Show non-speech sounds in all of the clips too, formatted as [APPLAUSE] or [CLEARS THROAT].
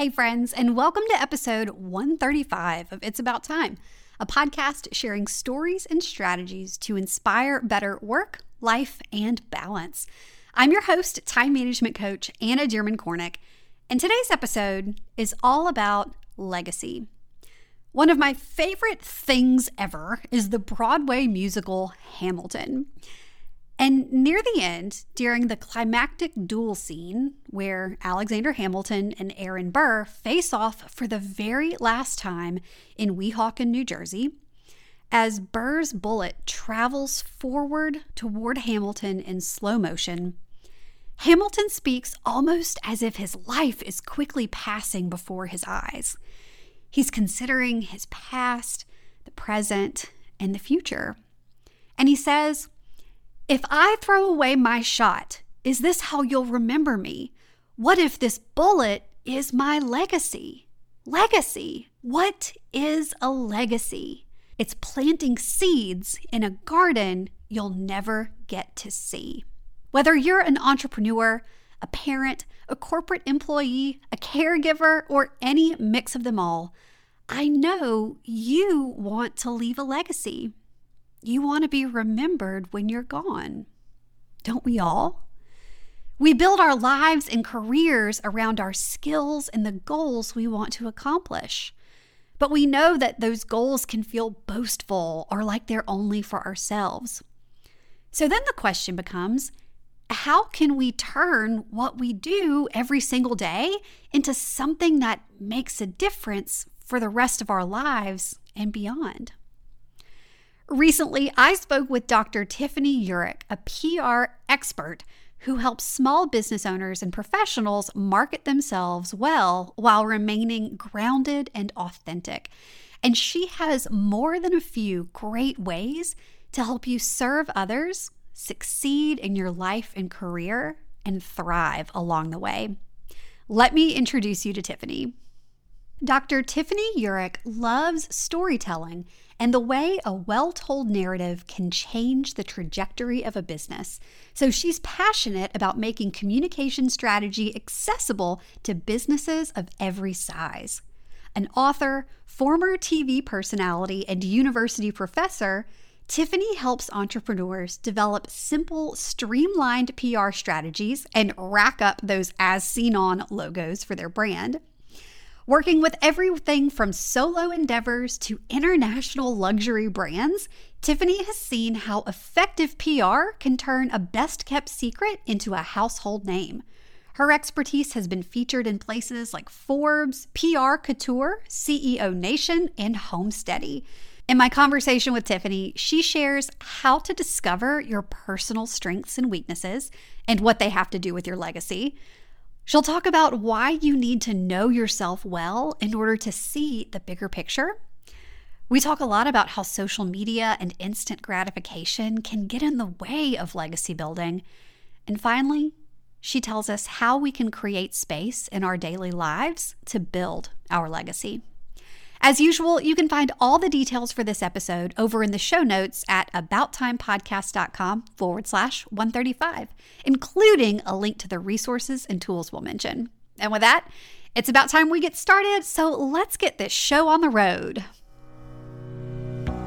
Hey, friends, and welcome to episode 135 of It's About Time, a podcast sharing stories and strategies to inspire better work, life, and balance. I'm your host, time management coach Anna Dearmon Kornick, and today's episode is all about legacy. One of my favorite things ever is the Broadway musical Hamilton. And near the end, during the climactic duel scene where Alexander Hamilton and Aaron Burr face off for the very last time in Weehawken, New Jersey, as Burr's bullet travels forward toward Hamilton in slow motion, Hamilton speaks almost as if his life is quickly passing before his eyes. He's considering his past, the present, and the future. And he says, if I throw away my shot, is this how you'll remember me? What if this bullet is my legacy? Legacy. What is a legacy? It's planting seeds in a garden you'll never get to see. Whether you're an entrepreneur, a parent, a corporate employee, a caregiver, or any mix of them all, I know you want to leave a legacy. You want to be remembered when you're gone. Don't we all? We build our lives and careers around our skills and the goals we want to accomplish. But we know that those goals can feel boastful or like they're only for ourselves. So then the question becomes how can we turn what we do every single day into something that makes a difference for the rest of our lives and beyond? Recently, I spoke with Dr. Tiffany Urick, a PR expert who helps small business owners and professionals market themselves well while remaining grounded and authentic. And she has more than a few great ways to help you serve others, succeed in your life and career, and thrive along the way. Let me introduce you to Tiffany. Dr. Tiffany Urick loves storytelling and the way a well told narrative can change the trajectory of a business. So she's passionate about making communication strategy accessible to businesses of every size. An author, former TV personality, and university professor, Tiffany helps entrepreneurs develop simple, streamlined PR strategies and rack up those as seen on logos for their brand. Working with everything from solo endeavors to international luxury brands, Tiffany has seen how effective PR can turn a best kept secret into a household name. Her expertise has been featured in places like Forbes, PR Couture, CEO Nation, and Homesteady. In my conversation with Tiffany, she shares how to discover your personal strengths and weaknesses and what they have to do with your legacy. She'll talk about why you need to know yourself well in order to see the bigger picture. We talk a lot about how social media and instant gratification can get in the way of legacy building. And finally, she tells us how we can create space in our daily lives to build our legacy. As usual, you can find all the details for this episode over in the show notes at abouttimepodcast.com forward slash 135, including a link to the resources and tools we'll mention. And with that, it's about time we get started, so let's get this show on the road.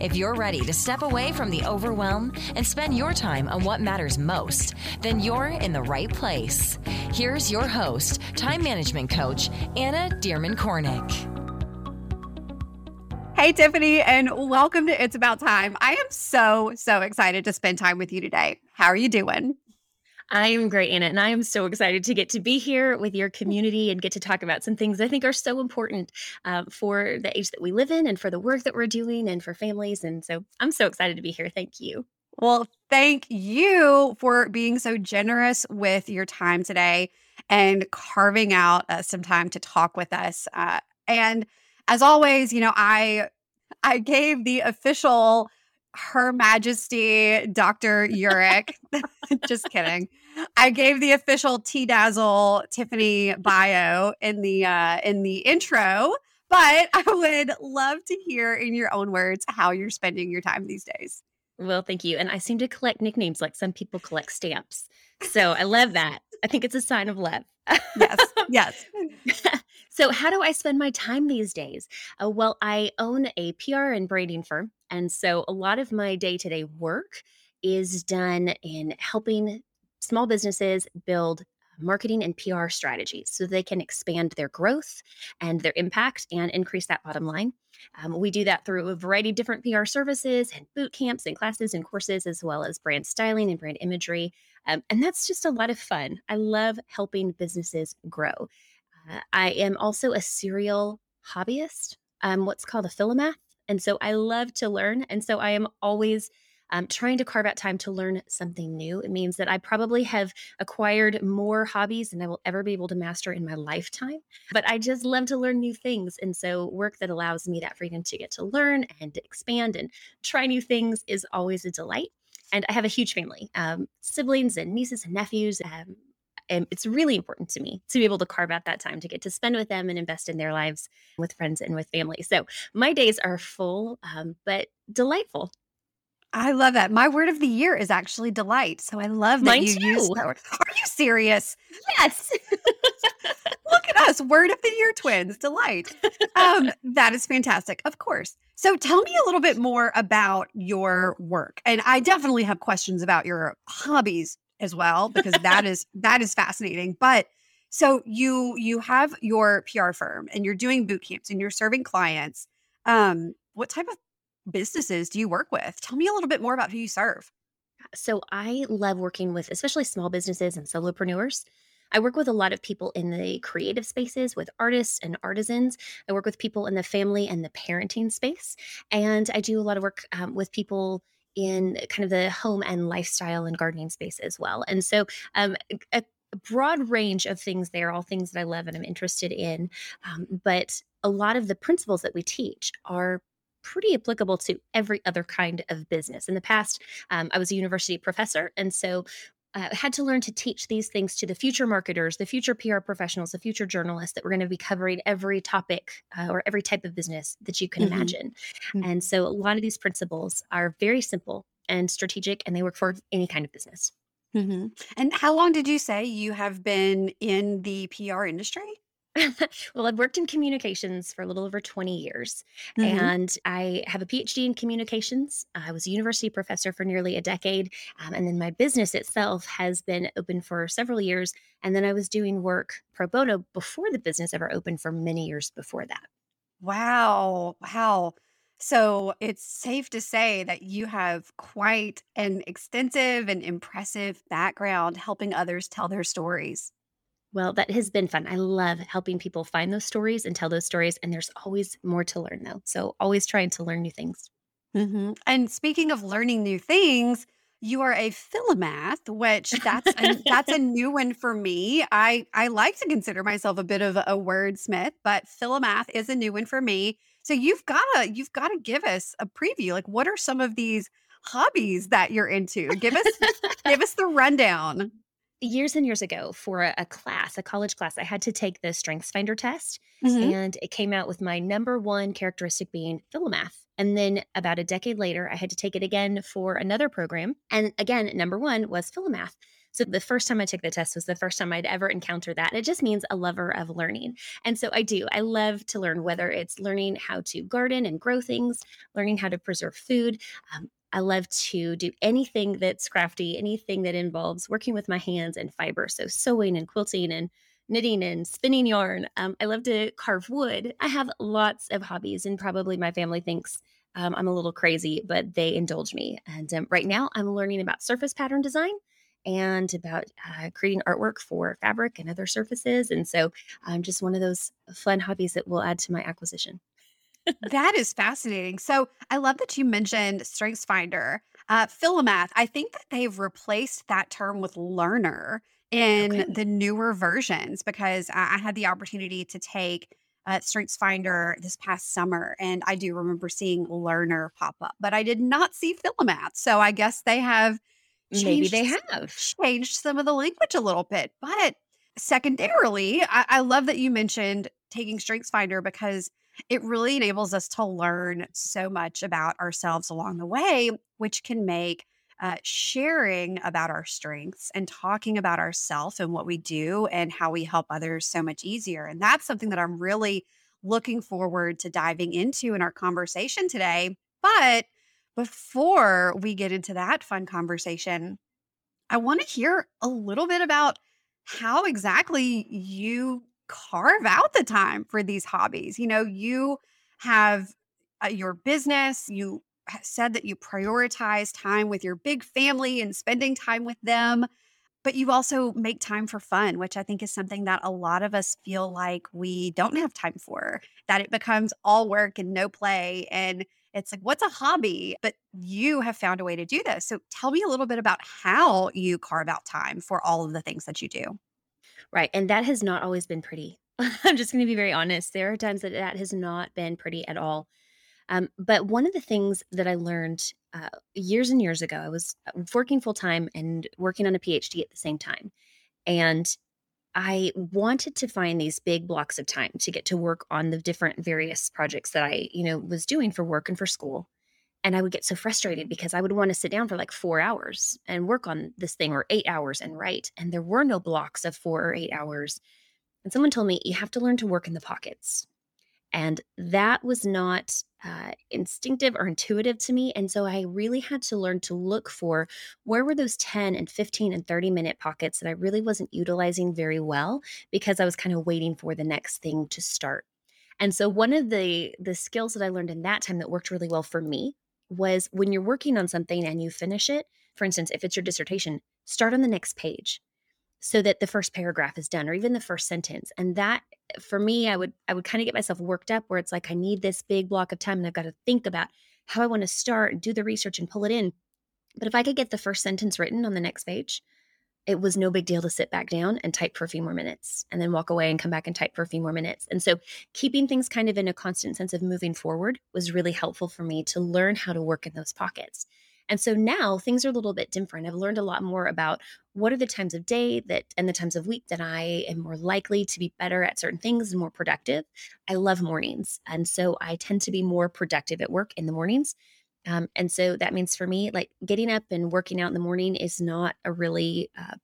If you're ready to step away from the overwhelm and spend your time on what matters most, then you're in the right place. Here's your host, time management coach, Anna Dearmon Kornick. Hey, Tiffany, and welcome to It's About Time. I am so, so excited to spend time with you today. How are you doing? I am great, Anna, and I am so excited to get to be here with your community and get to talk about some things I think are so important uh, for the age that we live in and for the work that we're doing and for families. And so I'm so excited to be here. Thank you. Well, thank you for being so generous with your time today and carving out uh, some time to talk with us. Uh, and as always, you know, I I gave the official Her Majesty Dr. Urick. [LAUGHS] Just kidding. I gave the official T Dazzle Tiffany bio in the uh, in the intro, but I would love to hear in your own words how you're spending your time these days. Well, thank you. And I seem to collect nicknames like some people collect stamps. So I love that. I think it's a sign of love. yes, yes. [LAUGHS] so, how do I spend my time these days? Uh, well, I own a PR and branding firm. And so, a lot of my day to day work is done in helping small businesses build marketing and PR strategies so they can expand their growth and their impact and increase that bottom line. Um, we do that through a variety of different PR services and boot camps and classes and courses, as well as brand styling and brand imagery. Um, and that's just a lot of fun. I love helping businesses grow. Uh, I am also a serial hobbyist. I'm what's called a philomath. And so I love to learn. And so I am always um, trying to carve out time to learn something new. It means that I probably have acquired more hobbies than I will ever be able to master in my lifetime. But I just love to learn new things. And so, work that allows me that freedom to get to learn and expand and try new things is always a delight. And I have a huge family um, siblings and nieces and nephews. Um, and it's really important to me to be able to carve out that time to get to spend with them and invest in their lives with friends and with family. So my days are full, um, but delightful. I love that. My word of the year is actually delight. So I love that Mine you too. use that word. [LAUGHS] Are you serious? Yes. [LAUGHS] Look at us, word of the year twins, delight. Um, that is fantastic, of course. So tell me a little bit more about your work. And I definitely have questions about your hobbies as well, because that [LAUGHS] is that is fascinating. But so you you have your PR firm and you're doing boot camps and you're serving clients. Um, what type of businesses do you work with? Tell me a little bit more about who you serve. So I love working with especially small businesses and solopreneurs. I work with a lot of people in the creative spaces, with artists and artisans. I work with people in the family and the parenting space. And I do a lot of work um, with people in kind of the home and lifestyle and gardening space as well. And so, um, a, broad range of things there, all things that I love and I'm interested in. Um, but a lot of the principles that we teach are pretty applicable to every other kind of business. In the past, um, I was a university professor, and so uh, had to learn to teach these things to the future marketers, the future PR professionals, the future journalists that were going to be covering every topic uh, or every type of business that you can Mhm. imagine. Mhm. And so a lot of these principles are very simple and strategic, and they work for any kind of business. Mhm. And how long did you say you have been in the PR industry? [LAUGHS] well, I've worked in communications for a little over 20 years, Mhm. and I have a PhD in communications. I was a university professor for nearly a decade, um, and then my business itself has been open for several years. And then I was doing work pro bono before the business ever opened for many years before that. Wow. Wow. So it's safe to say that you have quite an extensive and impressive background helping others tell their stories. Well, that has been fun. I love helping people find those stories and tell those stories. And there's always more to learn, though. So, always trying to learn new things. Mhm. And speaking of learning new things, you are a philomath, which that's a, that's a [LAUGHS] new one for me. I I like to consider myself a bit of a wordsmith, but philomath is a new one for me. So you've got to you've got to give us a preview. Like, what are some of these hobbies that you're into? Give us [LAUGHS] give us the rundown. Years and years ago, for a, a class, a college class, I had to take the Strengths Finder test, Mhm. and it came out with my number one characteristic being philomath. And then about a decade later, I had to take it again for another program. And again, number one was philomath. So the first time I took the test was the first time I'd ever encountered that. It just means a lover of learning. And so I do. I love to learn, whether it's learning how to garden and grow things, learning how to preserve food. Um, I love to do anything that's crafty, anything that involves working with my hands and fiber. So sewing and quilting and knitting and spinning yarn. Um, I love to carve wood. I have lots of hobbies, and probably my family thinks um, I'm a little crazy, but they indulge me. And um, right now, I'm learning about surface pattern design and about uh, creating artwork for fabric and other surfaces. And so I'm just one of those fun hobbies that will add to my acquisition. That is fascinating. So I love that you mentioned Strengths Finder. Uh, Philomath, I think that they've replaced that term with learner in Okay. the newer versions because I, I had the opportunity to take uh, Strengths Finder this past summer, and I do remember seeing Learner pop up, but I did not see Philomath. So I guess they have maybe they changed have. changed some of the language a little bit. But secondarily, I, I love that you mentioned taking Strengths Finder because it really enables us to learn so much about ourselves along the way, which can make uh, sharing about our strengths and talking about ourselves and what we do and how we help others so much easier. And that's something that I'm really looking forward to diving into in our conversation today. But before we get into that fun conversation, I want to hear a little bit about how exactly you carve out the time for these hobbies. You know, you have uh, your business, you said that you prioritize time with your big family and spending time with them, but you also make time for fun, which I think is something that a lot of us feel like we don't have time for, that it becomes all work and no play. And it's like, what's a hobby? But you have found a way to do this. So tell me a little bit about how you carve out time for all of the things that you do. Right. And that has not always been pretty. [LAUGHS] I'm just going to be very honest. There are times that that has not been pretty at all. Um, but one of the things that I learned uh, years and years ago, I was uh, working full time and working on a PhD at the same time. And I wanted to find these big blocks of time to get to work on the different various projects that I, you know, was doing for work and for school. And I would get so frustrated because I would want to sit down for like four hours and work on this thing or eight hours and write. And there were no blocks of four or eight hours. And someone told me, you have to learn to work in the pockets. And that was not uh, instinctive or intuitive to me. And so I really had to learn to look for where were those 10 and 15 and 30 minute pockets that I really wasn't utilizing very well because I was kind of waiting for the next thing to start. And so one of the the skills that I learned in that time that worked really well for me was when you're working on something and you finish it, for instance, if it's your dissertation, start on the next page so that the first paragraph is done or even the first sentence. And that for me i would i would kind of get myself worked up where it's like i need this big block of time and i've got to think about how i want to start and do the research and pull it in. But if i could get the first sentence written on the next page it was no big deal to sit back down and type for a few more minutes and then walk away and come back and type for a few more minutes. And so keeping things kind of in a constant sense of moving forward was really helpful for me to learn how to work in those pockets. And so now things are a little bit different. I've learned a lot more about what are the times of day that and the times of week that I am more likely to be better at certain things and more productive. I love mornings. And so I tend to be more productive at work in the mornings. Um, and so that means for me, like getting up and working out in the morning is not a really, uh,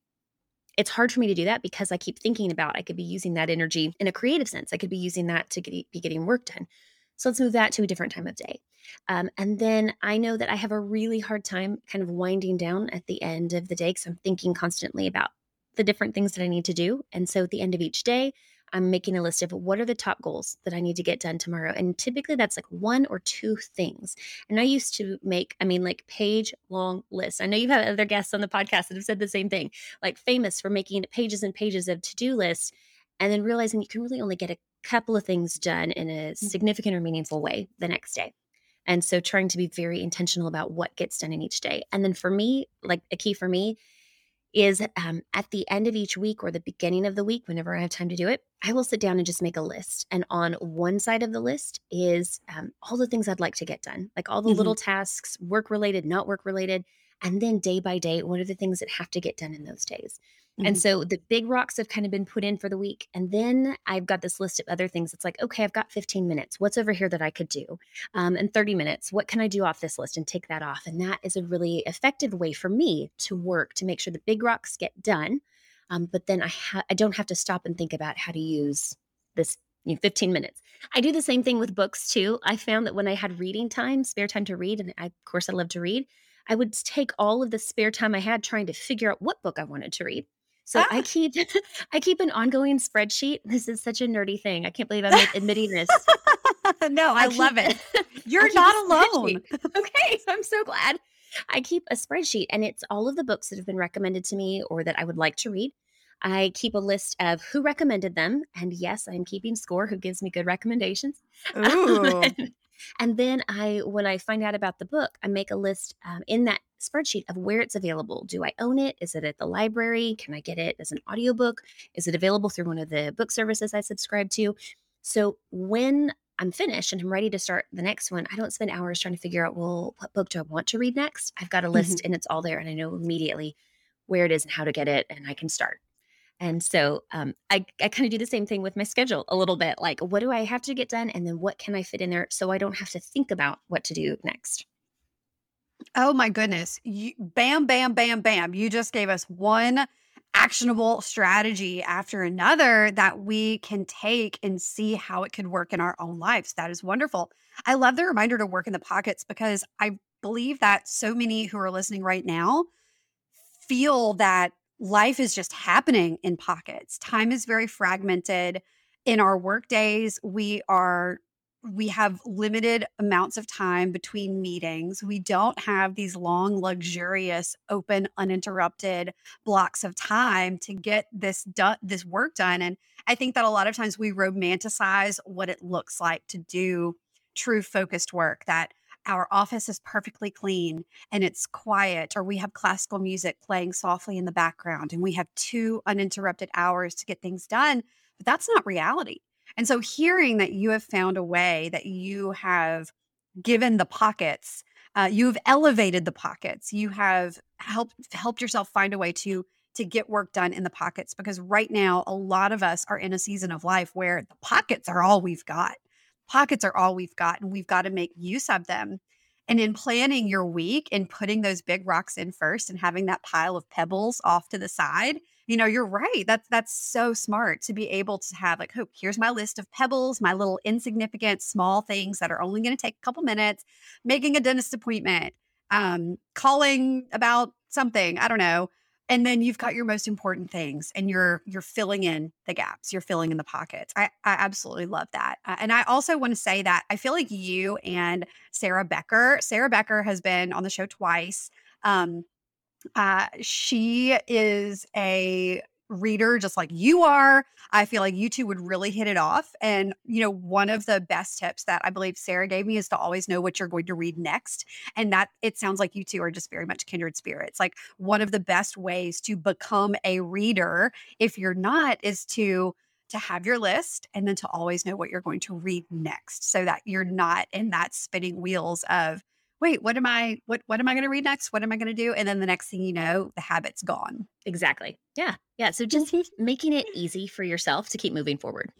it's hard for me to do that because I keep thinking about I could be using that energy in a creative sense. I could be using that to get, be getting work done. So let's move that to a different time of day. Um, and then I know that I have a really hard time kind of winding down at the end of the day because I'm thinking constantly about the different things that I need to do. And so at the end of each day, I'm making a list of what are the top goals that I need to get done tomorrow. And typically that's like one or two things. And I used to make, I mean, like page long lists. I know you've had other guests on the podcast that have said the same thing, like famous for making pages and pages of to do lists and then realizing you can really only get a couple of things done in a mm-hmm. significant or meaningful way the next day. And so trying to be very intentional about what gets done in each day. And then for me, like a key for me is um, at the end of each week or the beginning of the week, whenever I have time to do it, I will sit down and just make a list. And on one side of the list is um, all the things I'd like to get done, like all the mm-hmm. little tasks, work related, not work related. And then day by day, what are the things that have to get done in those days? Mm-hmm. And so the big rocks have kind of been put in for the week. And then I've got this list of other things. It's like, okay, I've got 15 minutes. What's over here that I could do? Um, and 30 minutes. What can I do off this list and take that off? And that is a really effective way for me to work to make sure the big rocks get done. Um, but then I, ha- I don't have to stop and think about how to use this you know, 15 minutes. I do the same thing with books too. I found that when I had reading time, spare time to read, and I, of course I love to read, I would take all of the spare time I had trying to figure out what book I wanted to read. So ah. I keep [LAUGHS] I keep an ongoing spreadsheet. This is such a nerdy thing. I can't believe I'm admitting [LAUGHS] this. no, I, I love it. [LAUGHS] You're not alone. okay, I'm so glad. I keep a spreadsheet and it's all of the books that have been recommended to me or that I would like to read. I keep a list of who recommended them. And yes, I'm keeping score who gives me good recommendations. Ooh. and then I, when I find out about the book, I make a list um, in that spreadsheet of where it's available. Do I own it? Is it at the library? Can I get it as an audiobook? Is it available through one of the book services I subscribe to? So when I'm finished and I'm ready to start the next one, I don't spend hours trying to figure out, well, what book do I want to read next? I've got a list mm-hmm. and it's all there and I know immediately where it is and how to get it and I can start. And so um, I, I kind of do the same thing with my schedule a little bit like, what do I have to get done? And then what can I fit in there so I don't have to think about what to do next? Oh my goodness. You, bam, bam, bam, bam. You just gave us one actionable strategy after another that we can take and see how it could work in our own lives. That is wonderful. I love the reminder to work in the pockets because I believe that so many who are listening right now feel that life is just happening in pockets. Time is very fragmented. In our work days, we are we have limited amounts of time between meetings. We don't have these long, luxurious, open, uninterrupted blocks of time to get this done, this work done. And I think that a lot of times we romanticize what it looks like to do true focused work. That our office is perfectly clean and it's quiet, or we have classical music playing softly in the background, and we have two uninterrupted hours to get things done. But that's not reality and so hearing that you have found a way that you have given the pockets, uh, you've elevated the pockets, you have helped helped yourself find a way to to get work done in the pockets because right now a lot of us are in a season of life where the pockets are all we've got. Pockets are all we've got and we've got to make use of them. And in planning your week and putting those big rocks in first and having that pile of pebbles off to the side, you know, you're right. That's that's so smart to be able to have like, oh, here's my list of pebbles, my little insignificant small things that are only going to take a couple minutes, making a dentist appointment, um, calling about something, I don't know. And then you've got your most important things and you're you're filling in the gaps, you're filling in the pockets. I, I absolutely love that. Uh, and I also want to say that I feel like you and Sarah Becker, Sarah Becker has been on the show twice. Um, uh, she is a reader just like you are. I feel like you two would really hit it off. And, you know, one of the best tips that I believe Sarah gave me is to always know what you're going to read next. And that it sounds like you two are just very much kindred spirits. Like one of the best ways to become a reader, if you're not, is to to have your list and then to always know what you're going to read next so that you're not in that spinning wheels of wait, what am I what what am I going to read next? What am I going to do? And then the next thing you know, the habit's gone. Exactly. Yeah. Yeah. So just mm-hmm. making it easy for yourself to keep moving forward.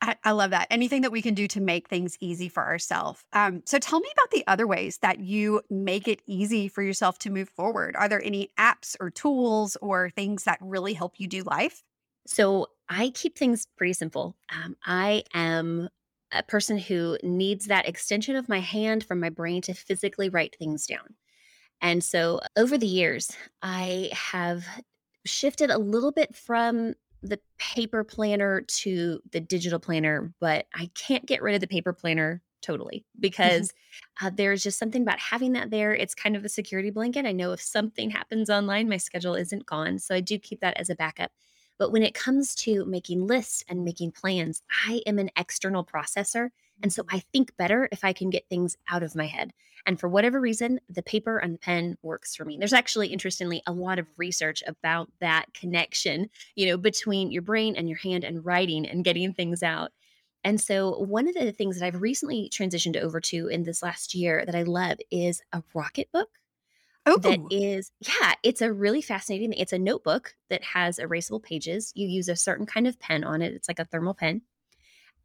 I, I, love that. Anything that we can do to make things easy for ourselves. Um, so tell me about the other ways that you make it easy for yourself to move forward. Are there any apps or tools or things that really help you do life? So I keep things pretty simple. Um, I am a person who needs that extension of my hand from my brain to physically write things down. And so over the years, I have shifted a little bit from the paper planner to the digital planner, but I can't get rid of the paper planner totally mm-hmm. because uh, there's just something about having that there. It's kind of a security blanket. I know if something happens online, my schedule isn't gone. So I do keep that as a backup. But when it comes to making lists and making plans, I am an external processor. And so mm-hmm. I think better if I can get things out of my head. And for whatever reason, the paper and pen works for me. There's actually, interestingly, a lot of research about that connection, you know, between your brain and your hand and writing and getting things out. And so, one of the things that I've recently transitioned over to in this last year that I love is a Rocketbook that is yeah it's a really fascinating it's a notebook that has erasable pages you use a certain kind of pen on it it's like a thermal pen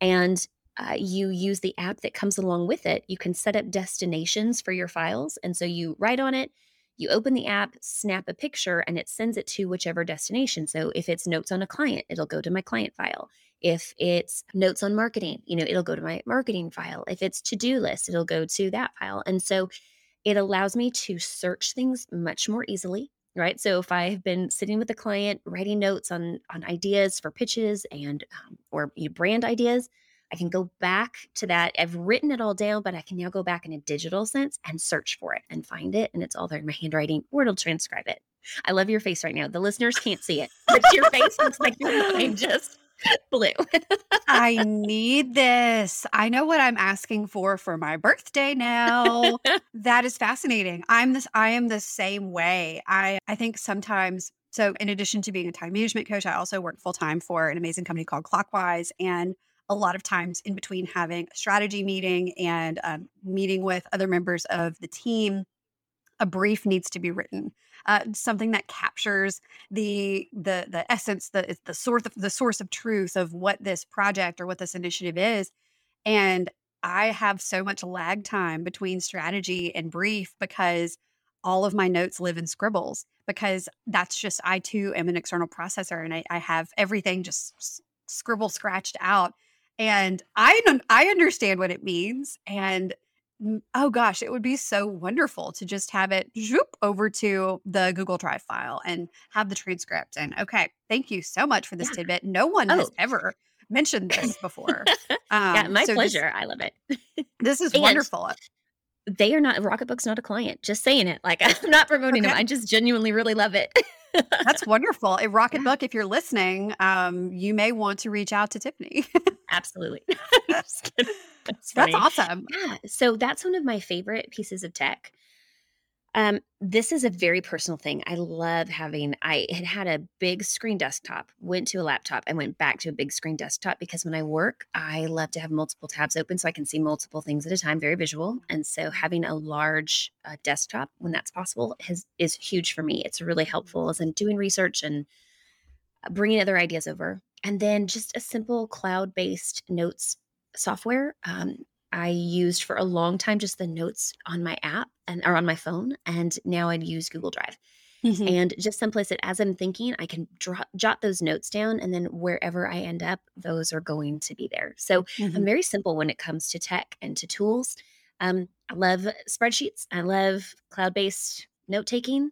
and uh, you use the app that comes along with it you can set up destinations for your files and so you write on it you open the app snap a picture and it sends it to whichever destination so if it's notes on a client it'll go to my client file if it's notes on marketing you know it'll go to my marketing file if it's to-do list it'll go to that file and so it allows me to search things much more easily right? So if i've been sitting with a client writing notes on on ideas for pitches and um, or you know, brand ideas i can go back to that. I've written it all down but i can now go back in a digital sense and search for it and find it and it's all there in my handwriting or it'll transcribe it. I love your face right now. The listeners can't see it but your face looks like your [LAUGHS] mind just [LAUGHS] blue. I need this. I know what I'm asking for for my birthday now. [LAUGHS] that is fascinating. I'm this I am the same way. I I think sometimes so in addition to being a time management coach, I also work full time for an amazing company called Clockwise and a lot of times in between having a strategy meeting and um, meeting with other members of the team, a brief needs to be written. Uh, something that captures the the the essence, the the source of the source of truth of what this project or what this initiative is. And I have so much lag time between strategy and brief because all of my notes live in scribbles because that's just I too am an external processor and I, I have everything just scribble scratched out and I I understand what it means and oh gosh it would be so wonderful to just have it zoop over to the Google Drive file and have the transcript and okay thank you so much for this yeah. tidbit no one oh. has ever mentioned this before um, yeah my so pleasure this, I love it this is wonderful they are not Rocketbook's not a client. Just saying it. Like [LAUGHS] I'm not promoting okay. them. I just genuinely really love it. That's wonderful. A Rocketbook, if you're listening, um, you may want to reach out to Tiffany. [LAUGHS] Absolutely. That's, [LAUGHS] that's awesome. Yeah. So that's one of my favorite pieces of tech. Um, this is a very personal thing. I love having, I had had a big screen desktop, went to a laptop, and went back to a big screen desktop because when I work, I love to have multiple tabs open so I can see multiple things at a time, very visual. And so having a large uh, desktop when that's possible has, is huge for me. It's really helpful as I'm doing research and uh, bringing other ideas over. And then just a simple cloud based notes software. Um, I used for a long time just the notes on my app and or on my phone, and now I'd use Google Drive. Mm-hmm. And just someplace that as I'm thinking, I can draw, jot those notes down, and then wherever I end up, those are going to be there. So mm-hmm. I'm very simple when it comes to tech and to tools. Um, I love spreadsheets. I love cloud based note taking.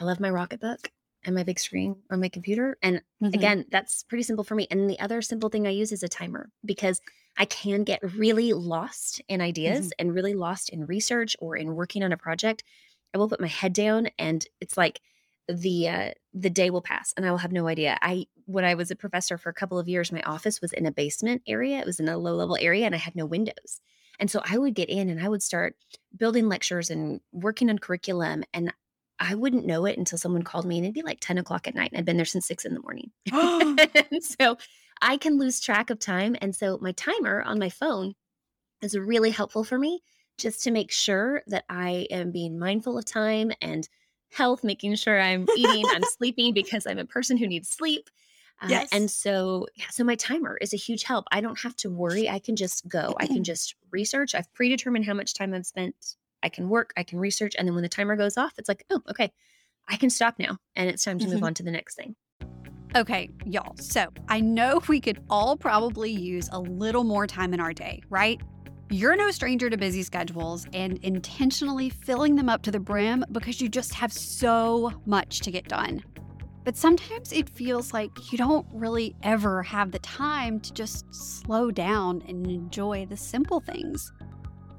I love my Rocketbook and my big screen on my computer. And mm-hmm. again, that's pretty simple for me. And the other simple thing I use is a timer because I can get really lost in ideas mm-hmm. and really lost in research or in working on a project. I will put my head down and it's like the uh, the day will pass and I will have no idea. I when I was a professor for a couple of years, my office was in a basement area. It was in a low level area and I had no windows. And so I would get in and I would start building lectures and working on curriculum. And I wouldn't know it until someone called me and it'd be like 10 o'clock at night. And I'd been there since six in the morning. [GASPS] [LAUGHS] so I can lose track of time. And so my timer on my phone is really helpful for me just to make sure that I am being mindful of time and health, making sure I'm eating, I'm [LAUGHS] sleeping because I'm a person who needs sleep. Uh, yes. And so, yeah, so my timer is a huge help. I don't have to worry. I can just go. I can [CLEARS THROAT] just research. I've predetermined how much time I've spent. I can work, I can research. And then when the timer goes off, it's like, oh, okay, I can stop now. And it's time to move mm-hmm. on to the next thing. Okay, y'all. So I know we could all probably use a little more time in our day, right? You're no stranger to busy schedules and intentionally filling them up to the brim because you just have so much to get done. But sometimes it feels like you don't really ever have the time to just slow down and enjoy the simple things.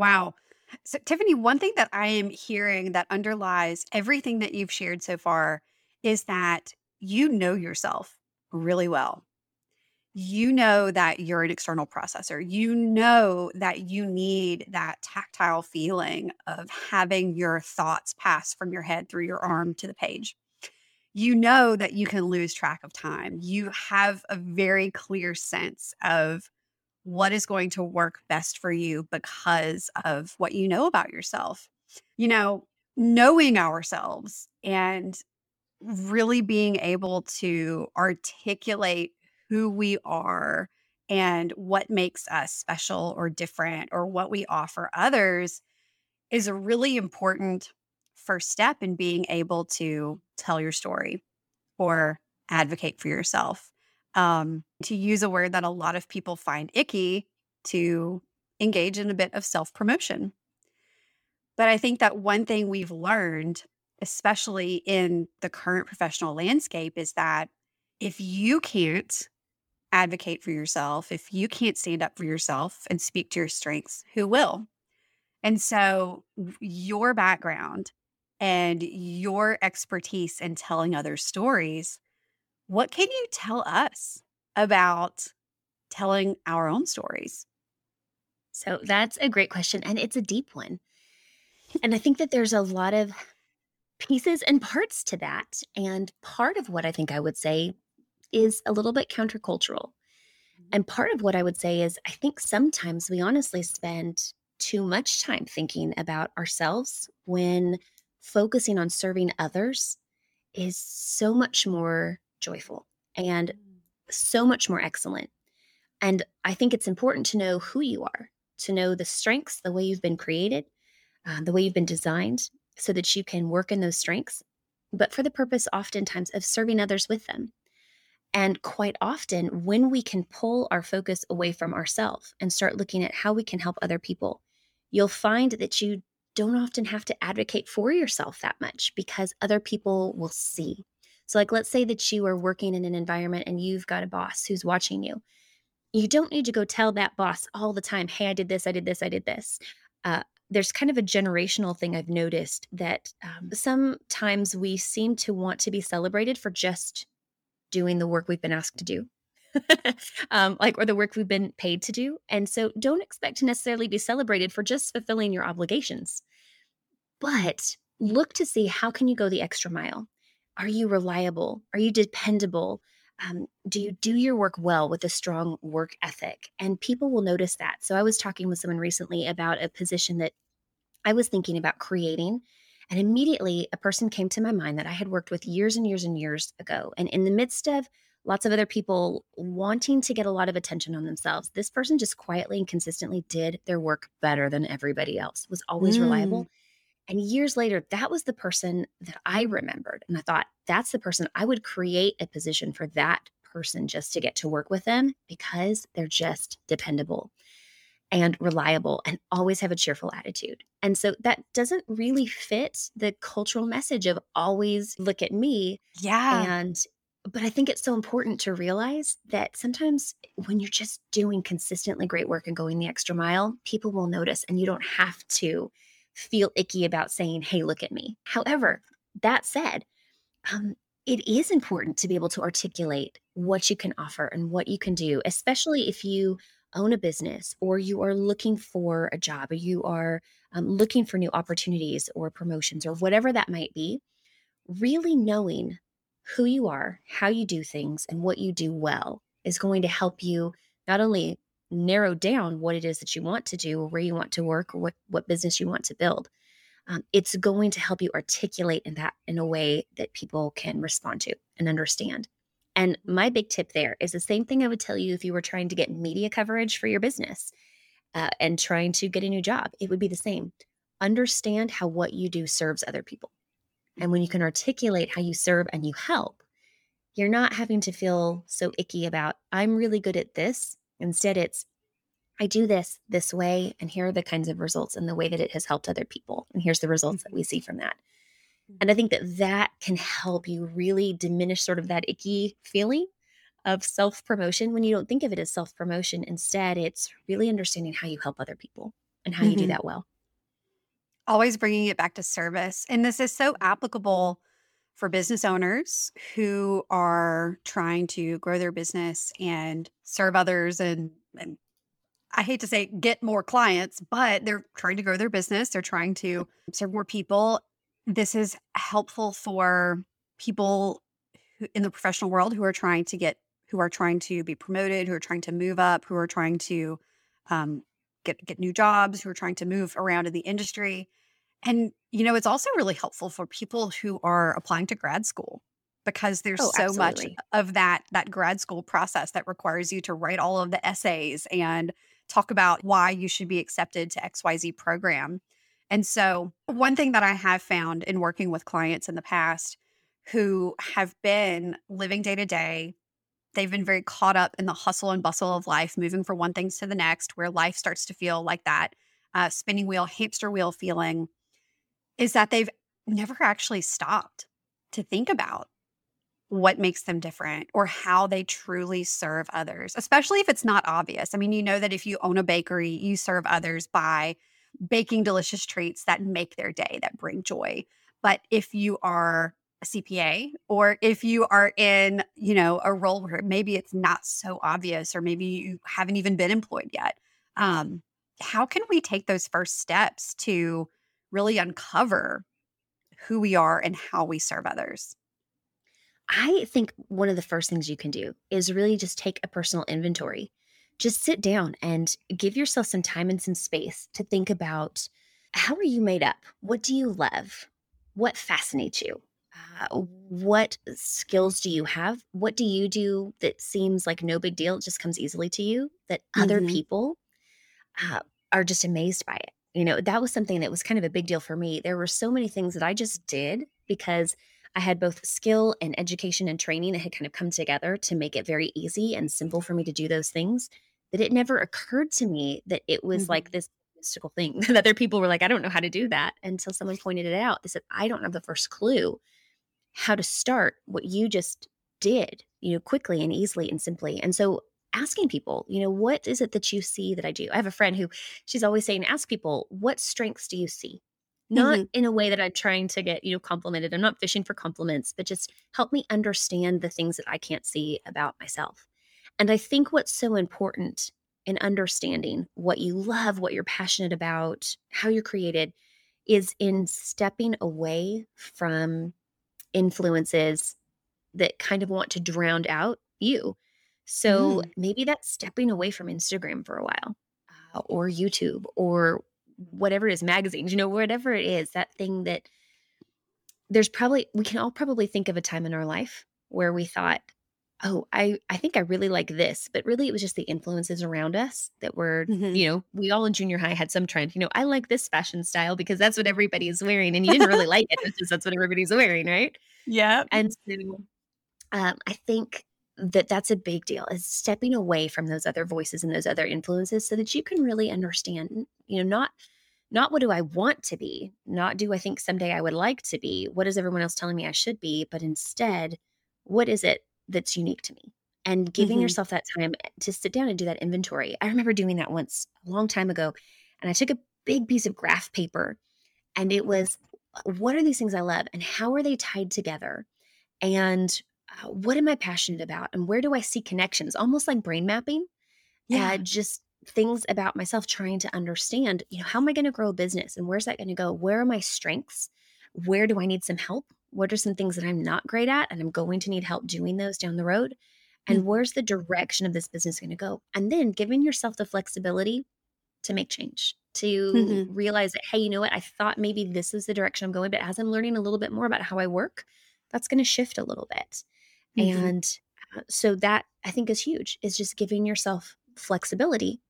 Wow. So, Tiffany, one thing that I am hearing that underlies everything that you've shared so far is that you know yourself really well. You know that you're an external processor. You know that you need that tactile feeling of having your thoughts pass from your head through your arm to the page. You know that you can lose track of time. You have a very clear sense of what is going to work best for you because of what you know about yourself. You know, knowing ourselves and really being able to articulate who we are and what makes us special or different or what we offer others is a really important first step in being able to tell your story or advocate for yourself um, to use a word that a lot of people find icky, to engage in a bit of self promotion. But I think that one thing we've learned, especially in the current professional landscape, is that if you can't advocate for yourself, if you can't stand up for yourself and speak to your strengths, who will? And so, your background and your expertise in telling other stories what can you tell us about telling our own stories? So that's a great question. And it's a deep one. And I think that there's a lot of pieces and parts to that. And part of what I think I would say is a little bit countercultural. Mm-hmm. And part of what I would say is I think sometimes we honestly spend too much time thinking about ourselves when focusing on serving others is so much more joyful and mm. so much more excellent. And I think it's important to know who you are, to know the strengths, the way you've been created, uh, the way you've been designed, so that you can work in those strengths, but for the purpose oftentimes of serving others with them. And quite often, when we can pull our focus away from ourselves and start looking at how we can help other people, you'll find that you don't often have to advocate for yourself that much because other people will see. So, like, let's say that you are working in an environment and you've got a boss who's watching you. You don't need to go tell that boss all the time, hey, I did this, I did this, I did this. Uh, there's kind of a generational thing I've noticed that um, sometimes we seem to want to be celebrated for just doing the work we've been asked to do. [LAUGHS] um, like, or the work we've been paid to do. And so don't expect to necessarily be celebrated for just fulfilling your obligations. But look to see how can you go the extra mile are you reliable? Are you dependable? Um, do you do your work well with a strong work ethic? And people will notice that. So I was talking with someone recently about a position that I was thinking about creating. And immediately a person came to my mind that I had worked with years and years and years ago. And in the midst of lots of other people wanting to get a lot of attention on themselves, this person just quietly and consistently did their work better than everybody else, was always mm. reliable and years later, that was the person that I remembered. And I thought, that's the person I would create a position for that person just to get to work with them because they're just dependable and reliable and always have a cheerful attitude. And so that doesn't really fit the cultural message of always look at me. Yeah. And but I think it's so important to realize that sometimes when you're just doing consistently great work and going the extra mile, people will notice and you don't have to feel icky about saying, hey, look at me. However, that said, um, it is important to be able to articulate what you can offer and what you can do, especially if you own a business or you are looking for a job or you are um, looking for new opportunities or promotions or whatever that might be. Really knowing who you are, how you do things, and what you do well is going to help you not only narrow down what it is that you want to do or where you want to work or what, what business you want to build. Um, it's going to help you articulate in that in a way that people can respond to and understand. And my big tip there is the same thing I would tell you if you were trying to get media coverage for your business uh, and trying to get a new job. It would be the same. Understand how what you do serves other people. And when you can articulate how you serve and you help, you're not having to feel so icky about, I'm really good at this. Instead, it's, I do this this way, and here are the kinds of results and the way that it has helped other people. And here's the results that we mm-hmm. see from that. And I think that that can help you really diminish sort of that icky feeling of self promotion when you don't think of it as self promotion. Instead, it's really understanding how you help other people and how mm-hmm. you do mm-hmm. that well. Always bringing it back to service. And this is so applicable for business owners who are trying to grow their business and serve others and, and I hate to say get more clients, but they're trying to grow their business. They're trying to serve more people. This is helpful for people in the professional world who are trying to get who are trying to be promoted, who are trying to move up, who are trying to um, get get new jobs, who are trying to move around in the industry. And you know, it's also really helpful for people who are applying to grad school because there's oh, so absolutely. much of that that grad school process that requires you to write all of the essays and talk about why you should be accepted to XYZ program. And so, one thing that I have found in working with clients in the past who have been living day to day they've been very caught up in the hustle and bustle of life, moving from one thing to the next, where life starts to feel like that uh, spinning wheel, hamster wheel feeling, is that they've never actually stopped to think about what makes them different or how they truly serve others, especially if it's not obvious. I mean, you know that if you own a bakery, you serve others by baking delicious treats that make their day, that bring joy. But if you are a CPA or if you are in, you know, a role where maybe it's not so obvious or maybe you haven't even been employed yet. Um, how can we take those first steps to really uncover who we are and how we serve others? I think one of the first things you can do is really just take a personal inventory. Just sit down and give yourself some time and some space to think about how are you made up? What do you love? What fascinates you? Uh, what skills do you have? What do you do that seems like no big deal? It just comes easily to you that other mm-hmm. people uh, are just amazed by it. You know, that was something that was kind of a big deal for me. There were so many things that I just did because I had both skill and education and training that had kind of come together to make it very easy and simple for me to do those things that it never occurred to me that it was mm-hmm. like this mystical thing [LAUGHS] that other people were like, I don't know how to do that until someone pointed it out. They said, I don't have the first clue how to start what you just did, you know, quickly and easily and simply. And so asking people, you know, what is it that you see that I do? I have a friend who she's always saying, ask people, what strengths do you see? Not mm-hmm. in a way that I'm trying to get, you know, complimented. I'm not fishing for compliments, but just help me understand the things that I can't see about myself. And I think what's so important in understanding what you love, what you're passionate about, how you're created, is in stepping away from influences that kind of want to drown out you. So mm. maybe that's stepping away from Instagram for a while uh, or YouTube or whatever it is, magazines, you know, whatever it is, that thing that there's probably, we can all probably think of a time in our life where we thought, oh i i think i really like this but really it was just the influences around us that were mm-hmm. you know we all in junior high had some trend you know i like this fashion style because that's what everybody is wearing and you didn't really like it it's just that's what everybody's wearing right [LAUGHS] yeah and so um, i think that that's a big deal is stepping away from those other voices and those other influences so that you can really understand you know not not what do i want to be not do i think someday i would like to be what is everyone else telling me i should be but instead what is it that's unique to me and giving mm-hmm. yourself that time to sit down and do that inventory. I remember doing that once a long time ago, and I took a big piece of graph paper and it was what are these things I love and how are they tied together? And uh, what am I passionate about? And where do I see connections? Almost like brain mapping. Yeah. Uh, just things about myself trying to understand, you know, how am I going to grow a business and where's that going to go? Where are my strengths? Where do I need some help? what are some things that I'm not great at and I'm going to need help doing those down the road? And mm-hmm. where's the direction of this business going to go? And then giving yourself the flexibility to make change, to mm-hmm. realize that, hey, you know what? I thought maybe this is the direction I'm going, but as I'm learning a little bit more about how I work, that's going to shift a little bit. Mm-hmm. And uh, so that I think is huge, is just giving yourself flexibility.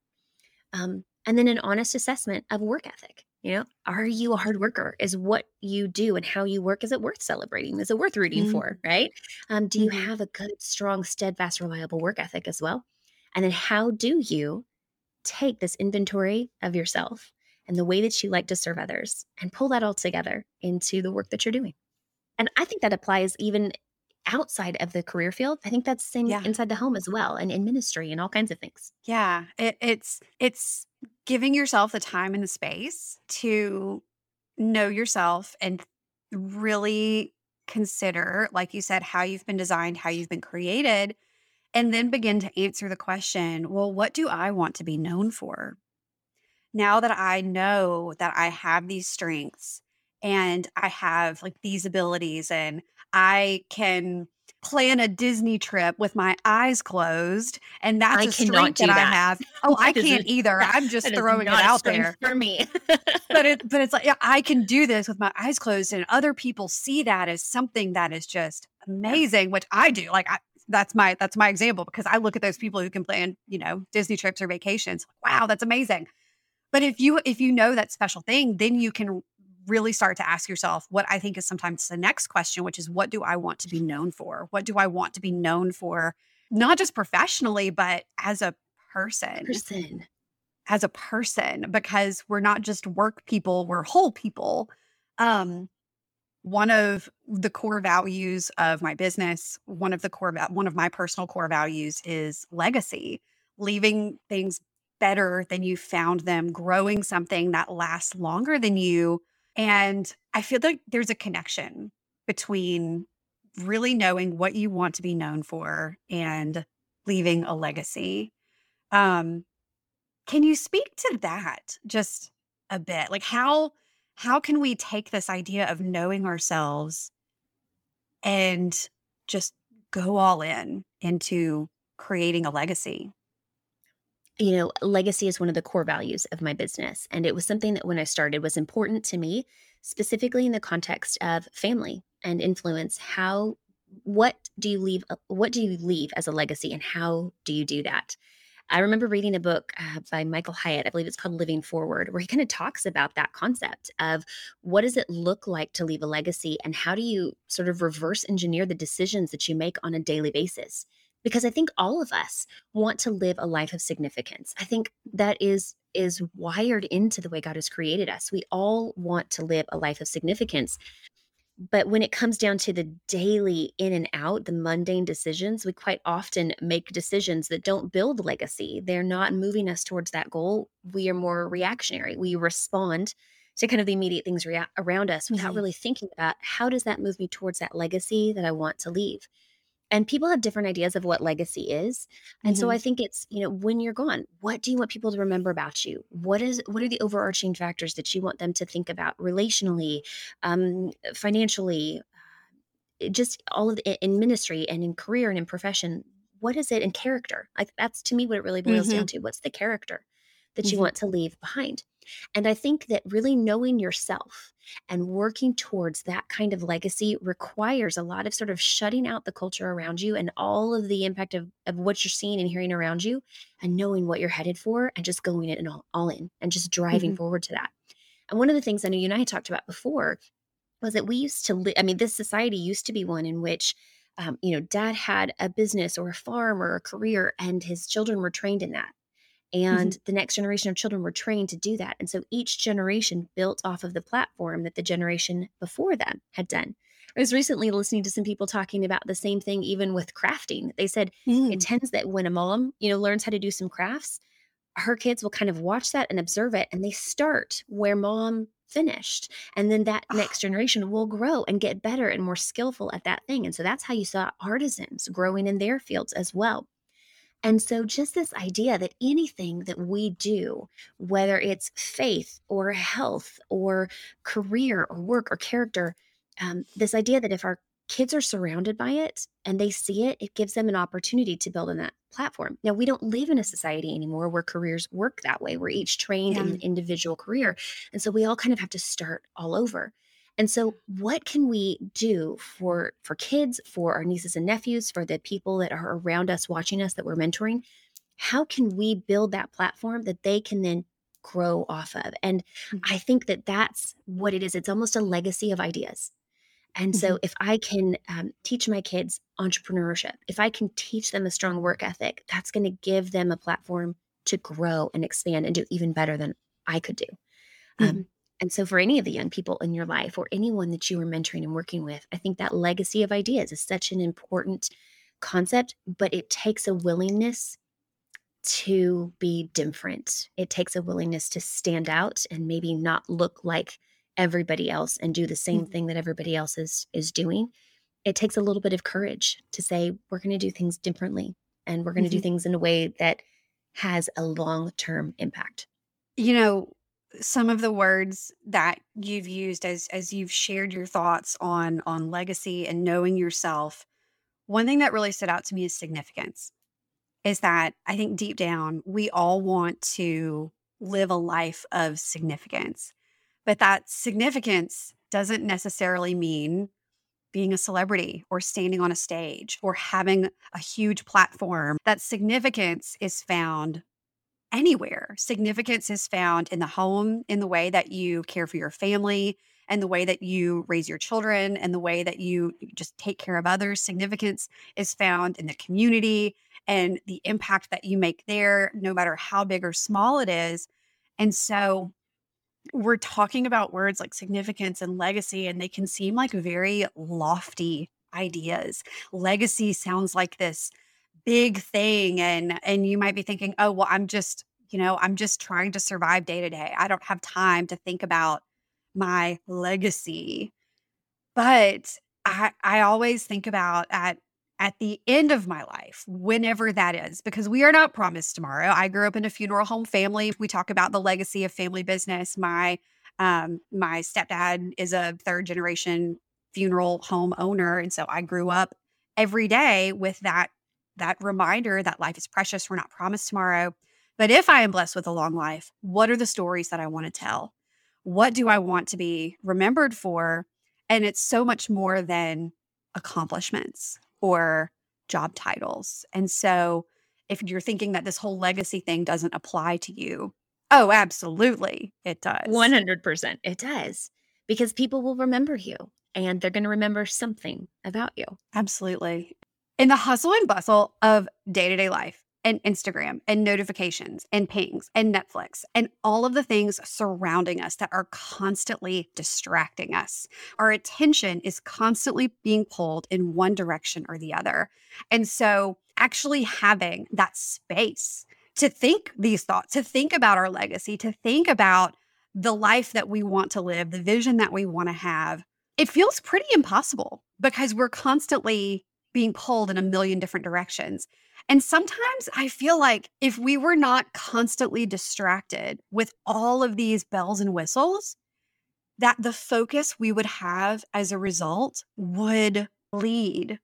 Um, and then an honest assessment of work ethic. You know, are you a hard worker? Is what you do and how you work, is it worth celebrating? Is it worth rooting mm-hmm. for? Right. Um, do you mm-hmm. have a good, strong, steadfast, reliable work ethic as well? And then how do you take this inventory of yourself and the way that you like to serve others and pull that all together into the work that you're doing? And I think that applies even outside of the career field. I think that's the same Yeah. inside the home as well and in ministry and all kinds of things. Yeah, it, it's it's giving yourself the time and the space to know yourself and really consider, like you said, how you've been designed, how you've been created, and then begin to answer the question, well, what do I want to be known for? Now that I know that I have these strengths and I have like these abilities and I can plan a Disney trip with my eyes closed and that's I a strength do that I have. [LAUGHS] Oh, I can't either. I'm just throwing it out there for me. but it [LAUGHS] but it's like yeah, I can do this with my eyes closed and other people see that as something that is just amazing which I do like I that's my that's my example because I look at those people who can plan you know Disney trips or vacations wow that's amazing but if you if you know that special thing then you can really start to ask yourself what I think is sometimes the next question which is what do I want to be known for what do I want to be known for not just professionally but as a person person. as a person because we're not just work people, we're whole people. Um, one of the core values of my business, one of the core, va- one of my personal core values is legacy, leaving things better than you found them, growing something that lasts longer than you. And I feel like there's a connection between really knowing what you want to be known for and leaving a legacy. Um, can you speak to that just a bit? Like how how can we take this idea of knowing ourselves and just go all in into creating a legacy? You know, legacy is one of the core values of my business. And it was something that when I started was important to me, specifically in the context of family and influence. How, what do you leave, uh, what do you leave as a legacy and how do you do that? I remember reading a book uh, by Michael Hyatt, I believe it's called Living Forward, where he kind of talks about that concept of what does it look like to leave a legacy and how do you sort of reverse engineer the decisions that you make on a daily basis? Because I think all of us want to live a life of significance. I think that is is wired into the way God has created us. We all want to live a life of significance. But when it comes down to the daily in and out, the mundane decisions, we quite often make decisions that don't build legacy. They're not moving us towards that goal. We are more reactionary. We respond to kind of the immediate things rea- around us without Mhm. really thinking about how does that move me towards that legacy that I want to leave. And people have different ideas of what legacy is. And so Mhm. I think it's, you know, when you're gone, what do you want people to remember about you? What is what are the overarching factors that you want them to think about relationally, um, financially, uh, just all of the, in ministry and in career and in profession? What is it in character? Like that's to me what it really boils down to. What's the character that you Mhm. want to leave behind? And I think that really knowing yourself and working towards that kind of legacy requires a lot of sort of shutting out the culture around you and all of the impact of, of what you're seeing and hearing around you and knowing what you're headed for and just going it and all, all in and just driving Mhm. forward to that. And one of the things I know you and I had talked about before was that we used to live, I mean, this society used to be one in which, um, you know, dad had a business or a farm or a career and his children were trained in that and the next generation of children were trained to do that. And so each generation built off of the platform that the generation before them had done. I was recently listening to some people talking about the same thing, even with crafting. They said Mm. it tends that when a mom, you know, learns how to do some crafts, her kids will kind of watch that and observe it, and they start where mom finished. And then that Ah. next generation will grow and get better and more skillful at that thing. And so that's how you saw artisans growing in their fields as well. And so, just this idea that anything that we do, whether it's faith or health or career or work or character, um, this idea that if our kids are surrounded by it and they see it, it gives them an opportunity to build on that platform. Now, we don't live in a society anymore where careers work that way. We're each trained in an individual career. And so, we all kind of have to start all over. And so what can we do for for kids, for our nieces and nephews, for the people that are around us watching us that we're mentoring? How can we build that platform that they can then grow off of? And Mhm. I think that that's what it is. It's almost a legacy of ideas. And so if I can um, teach my kids entrepreneurship, if I can teach them a strong work ethic, that's going to give them a platform to grow and expand and do even better than I could do. Um, And so, for any of the young people in your life or anyone that you are mentoring and working with, I think that legacy of ideas is such an important concept, but it takes a willingness to be different. It takes a willingness to stand out and maybe not look like everybody else and do the same Mm-hmm. thing that everybody else is is doing. It takes a little bit of courage to say we're going to do things differently and we're going to do Mhm. things in a way that has a long-term impact. You know, some of the words that you've used as as you've shared your thoughts on on legacy and knowing yourself, one thing that really stood out to me is significance. Is that I think deep down we all want to live a life of significance. But that significance doesn't necessarily mean being a celebrity or standing on a stage or having a huge platform. That significance is found anywhere. Significance is found in the home, in the way that you care for your family, and the way that you raise your children, and the way that you just take care of others. Significance is found in the community and the impact that you make there, no matter how big or small it is. And so, we're talking about words like significance and legacy, and they can seem like very lofty ideas. Legacy sounds like this big thing, and and you might be thinking, oh, well, I'm just, you know, I'm just trying to survive day to day. I don't have time to think about my legacy. But I I always think about at at the end of my life, whenever that is, because we are not promised tomorrow. I grew up in a funeral home family. We talk about the legacy of family business. My um my stepdad is a third generation funeral home owner and so I grew up every day with that that reminder that life is precious. We're not promised tomorrow. But if I am blessed with a long life, what are the stories that I want to tell? What do I want to be remembered for? And it's so much more than accomplishments or job titles. And so if you're thinking that this whole legacy thing doesn't apply to you, oh, absolutely, it does. 100% it does because people will remember you and they're going to remember something about you. Absolutely. In the hustle and bustle of day to day life and Instagram and notifications and pings and Netflix and all of the things surrounding us that are constantly distracting us, our attention is constantly being pulled in one direction or the other. And so, actually having that space to think these thoughts, to think about our legacy, to think about the life that we want to live, the vision that we want to have, it feels pretty impossible because we're constantly being pulled in a million different directions. And sometimes I feel like if we were not constantly distracted with all of these bells and whistles, that the focus we would have as a result would lead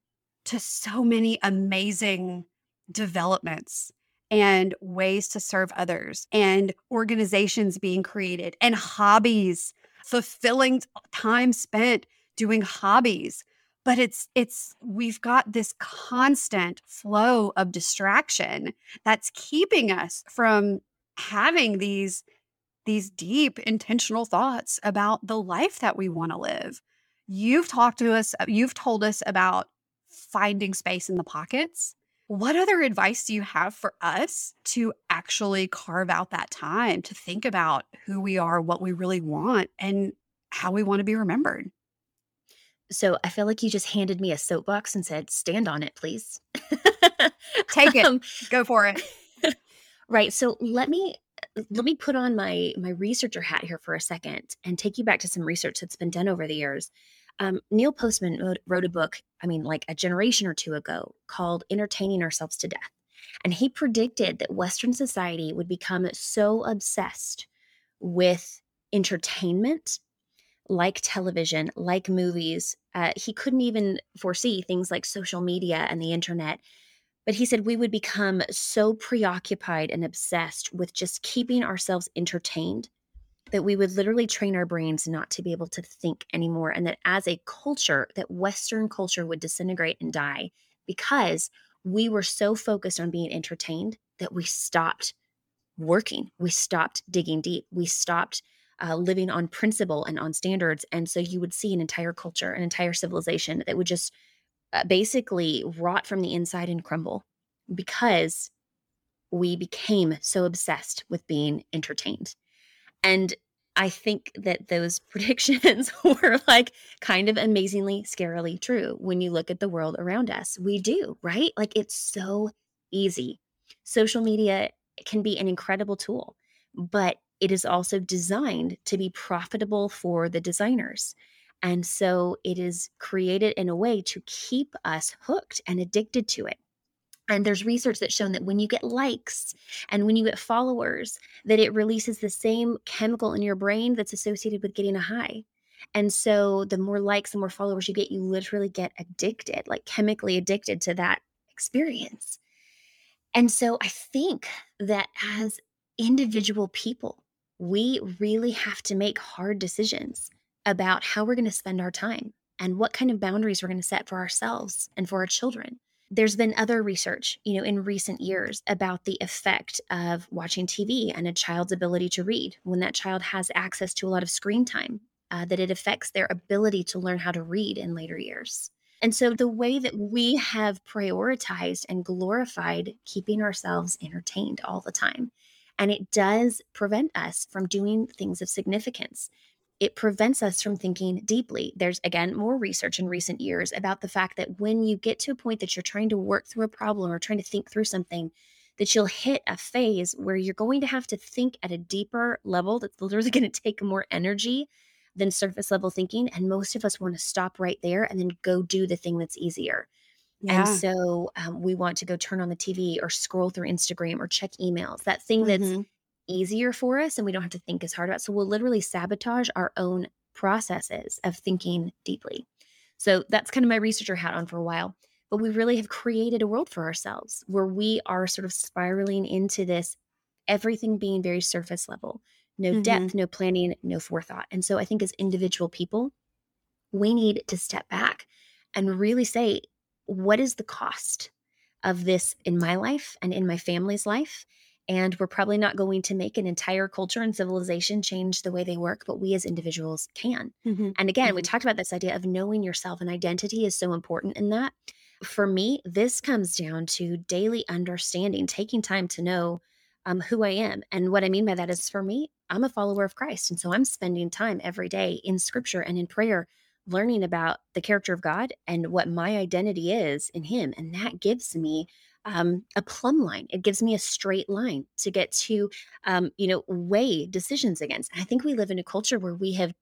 to so many amazing developments and ways to serve others and organizations being created and hobbies fulfilling time spent doing hobbies but it's it's we've got this constant flow of distraction that's keeping us from having these these deep intentional thoughts about the life that we want to live. You've talked to us you've told us about finding space in the pockets. What other advice do you have for us to actually carve out that time to think about who we are what we really want and how we want to be remembered So I feel like you just handed me a soapbox and said, stand on it, please. Take it. Um, go for it [LAUGHS] right. So let me let me put on my my researcher hat here for a second and take you back to some research that's been done over the years. Um, Neil Postman wrote, wrote a book, I mean, like a generation or two ago, called "Entertaining Ourselves to Death," and he predicted that Western society would become so obsessed with entertainment like television, like movies. Uh, he couldn't even foresee things like social media and the internet. But he said we would become so preoccupied and obsessed with just keeping ourselves entertained that we would literally train our brains not to be able to think anymore. And that as a culture, that Western culture would disintegrate and die because we were so focused on being entertained that we stopped working. We stopped digging deep. We stopped uh, living on principle and on standards. And so you would see an entire culture, an entire civilization that would just uh, basically rot from the inside and crumble because we became so obsessed with being entertained. And I think that those [LAUGHS] predictions were like kind of amazingly, scarily true when you look at the world around us. We do, right? Like it's so easy. Social media can be an incredible tool, but it is also designed to be profitable for the designers. And so it is created in a way to keep us hooked and addicted to it. And there's research that's shown that when you get likes and when you get followers, that it releases the same chemical in your brain that's associated with getting a high. And so the more likes, and more followers you get, you literally get addicted, like chemically addicted to that experience. And so I think that as individual people, we really have to make hard decisions about how we're going to spend our time and what kind of boundaries we're going to set for ourselves and for our children. There's been other research, you know, in recent years about the effect of watching TV and a child's ability to read when that child has access to a lot of screen time, uh, that it affects their ability to learn how to read in later years. And so the way that we have prioritized and glorified keeping ourselves entertained all the time, and it does prevent us from doing things of significance it prevents us from thinking deeply. There's again more research in recent years about the fact that when you get to a point that you're trying to work through a problem or trying to think through something, that you'll hit a phase where you're going to have to think at a deeper level that's literally [LAUGHS] going to take more energy than surface level thinking. And most of us want to stop right there and then go do the thing that's easier. Yeah. And so um, we want to go turn on the TV or scroll through Instagram or check emails, that thing mm-hmm. that's easier for us and we don't have to think as hard about. So we'll literally sabotage our own processes of thinking deeply. So that's kind of my researcher hat on for a while. But we really have created a world for ourselves where we are sort of spiraling into this everything being very surface level, no mm-hmm. depth, no planning, no forethought. And so I think as individual people, we need to step back and really say, what is the cost of this in my life and in my family's life? And we're probably not going to make an entire culture and civilization change the way they work, but we as individuals can. Mm-hmm. And again, mm-hmm. we talked about this idea of knowing yourself, and identity is so important in that. For me, this comes down to daily understanding, taking time to know um, who I am. And what I mean by that is for me, I'm a follower of Christ. And so I'm spending time every day in scripture and in prayer, learning about the character of God and what my identity is in Him. And that gives me um, a plumb line. It gives me a straight line to get to, um, you know, weigh decisions against. I think we live in a culture where we have.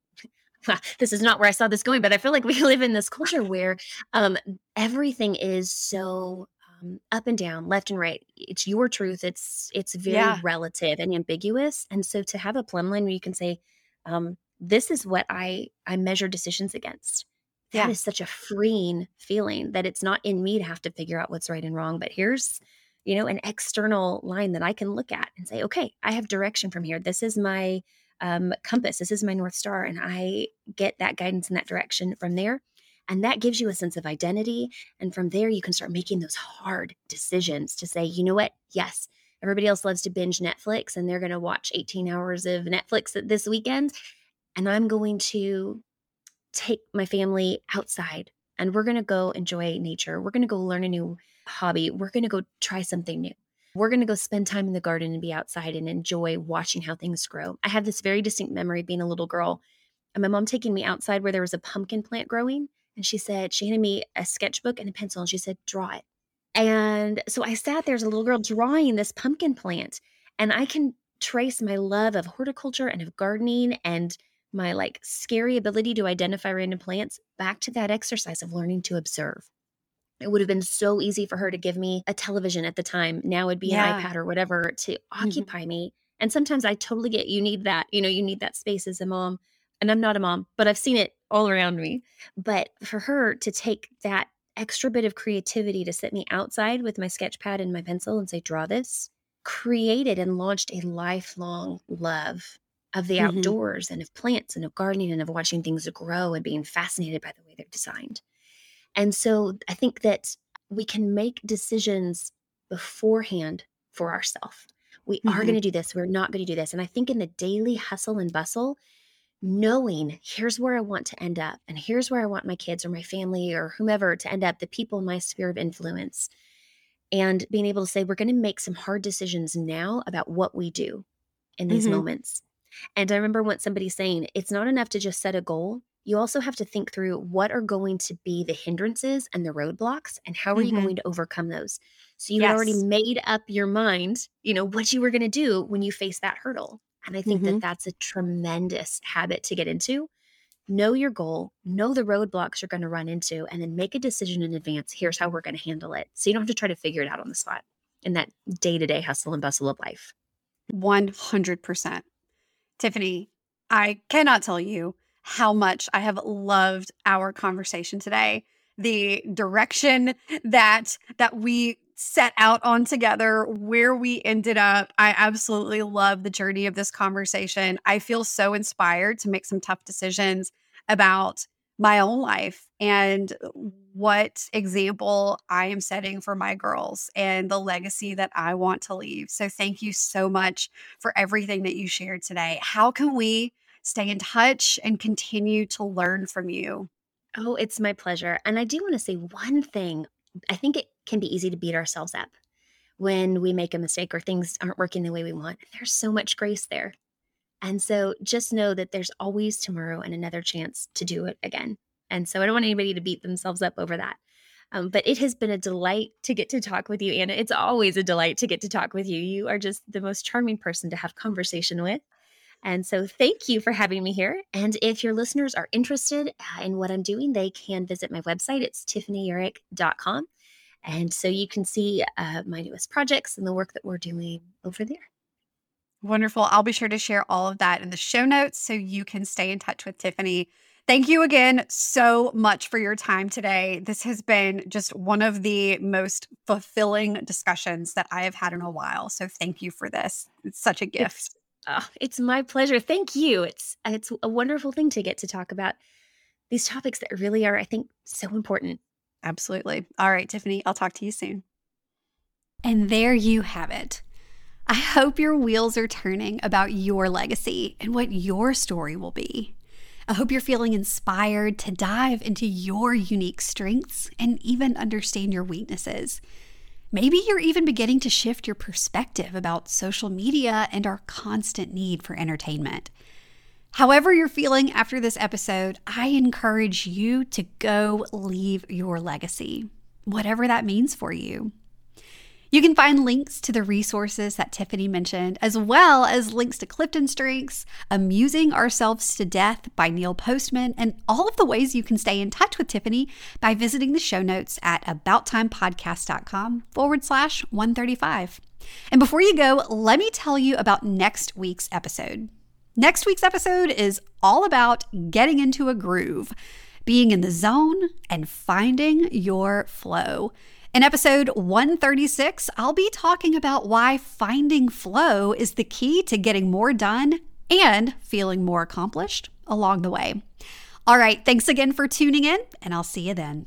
[LAUGHS] this is not where I saw this going, but I feel like we [LAUGHS] live in this culture [LAUGHS] where um, everything is so um, up and down, left and right. It's your truth. It's it's very yeah. relative and ambiguous. And so to have a plumb line where you can say, um, "This is what I I measure decisions against." that yeah. is such a freeing feeling that it's not in me to have to figure out what's right and wrong but here's you know an external line that i can look at and say okay i have direction from here this is my um, compass this is my north star and i get that guidance in that direction from there and that gives you a sense of identity and from there you can start making those hard decisions to say you know what yes everybody else loves to binge netflix and they're going to watch 18 hours of netflix this weekend and i'm going to take my family outside and we're going to go enjoy nature. We're going to go learn a new hobby. We're going to go try something new. We're going to go spend time in the garden and be outside and enjoy watching how things grow. I have this very distinct memory being a little girl and my mom taking me outside where there was a pumpkin plant growing. And she said, she handed me a sketchbook and a pencil and she said, draw it. And so I sat there as a little girl drawing this pumpkin plant. And I can trace my love of horticulture and of gardening and my like scary ability to identify random plants back to that exercise of learning to observe. It would have been so easy for her to give me a television at the time. Now it'd be yeah. an iPad or whatever to mm-hmm. occupy mm-hmm. me. And sometimes I totally get you need that. You know, you need that space as a mom. And I'm not a mom, but I've seen it all around me. But for her to take that extra bit of creativity to sit me outside with my sketch pad and my pencil and say, draw this, created and launched a lifelong love of the mm-hmm. outdoors and of plants and of gardening and of watching things grow and being fascinated by the way they're designed. And so I think that we can make decisions beforehand for ourselves. We mm-hmm. are going to do this. We're not going to do this. And I think in the daily hustle and bustle, knowing here's where I want to end up, and here's where I want my kids or my family or whomever to end up, the people in my sphere of influence, and being able to say, we're going to make some hard decisions now about what we do in these mm-hmm. moments And I remember once somebody saying, it's not enough to just set a goal. You also have to think through what are going to be the hindrances and the roadblocks and how are you Mhm. going to overcome those. So you Yes. had already made up your mind, you know, what you were going to do when you face that hurdle. And I think Mhm. that that's a tremendous habit to get into. Know your goal, know the roadblocks you're going to run into, and then make a decision in advance. Here's how we're going to handle it. So you don't have to try to figure it out on the spot in that day to day hustle and bustle of life. 100%. Tiffany, I cannot tell you how much I have loved our conversation today. The direction that that we set out on together, where we ended up. I absolutely love the journey of this conversation. I feel so inspired to make some tough decisions about my own life and what example I am setting for my girls and the legacy that I want to leave. So, thank you so much for everything that you shared today. How can we stay in touch and continue to learn from you? Oh, it's my pleasure. And I do want to say one thing. I think it can be easy to beat ourselves up when we make a mistake or things aren't working the way we want. There's so much grace there. And so just know that there's always tomorrow and another chance to do it again. And so I don't want anybody to beat themselves up over that. Um, but it has been a delight to get to talk with you, Anna. It's always a delight to get to talk with you. You are just the most charming person to have conversation with. And so, thank you for having me here. And if your listeners are interested uh, in what I'm doing, they can visit my website. It's tiffanyurick.com. And so you can see uh, my newest projects and the work that we're doing over there. Wonderful. I'll be sure to share all of that in the show notes so you can stay in touch with Tiffany. Thank you again so much for your time today. This has been just one of the most fulfilling discussions that I have had in a while. So thank you for this. It's such a gift. It's, oh, it's my pleasure. Thank you. It's it's a wonderful thing to get to talk about these topics that really are, I think, so important. Absolutely. All right, Tiffany, I'll talk to you soon. And there you have it. I hope your wheels are turning about your legacy and what your story will be. I hope you're feeling inspired to dive into your unique strengths and even understand your weaknesses. Maybe you're even beginning to shift your perspective about social media and our constant need for entertainment. However, you're feeling after this episode, I encourage you to go leave your legacy, whatever that means for you. You can find links to the resources that Tiffany mentioned, as well as links to Clifton Strengths, Amusing Ourselves to Death by Neil Postman, and all of the ways you can stay in touch with Tiffany by visiting the show notes at abouttimepodcast.com forward slash 135. And before you go, let me tell you about next week's episode. Next week's episode is all about getting into a groove, being in the zone, and finding your flow. In episode 136, I'll be talking about why finding flow is the key to getting more done and feeling more accomplished along the way. All right, thanks again for tuning in, and I'll see you then.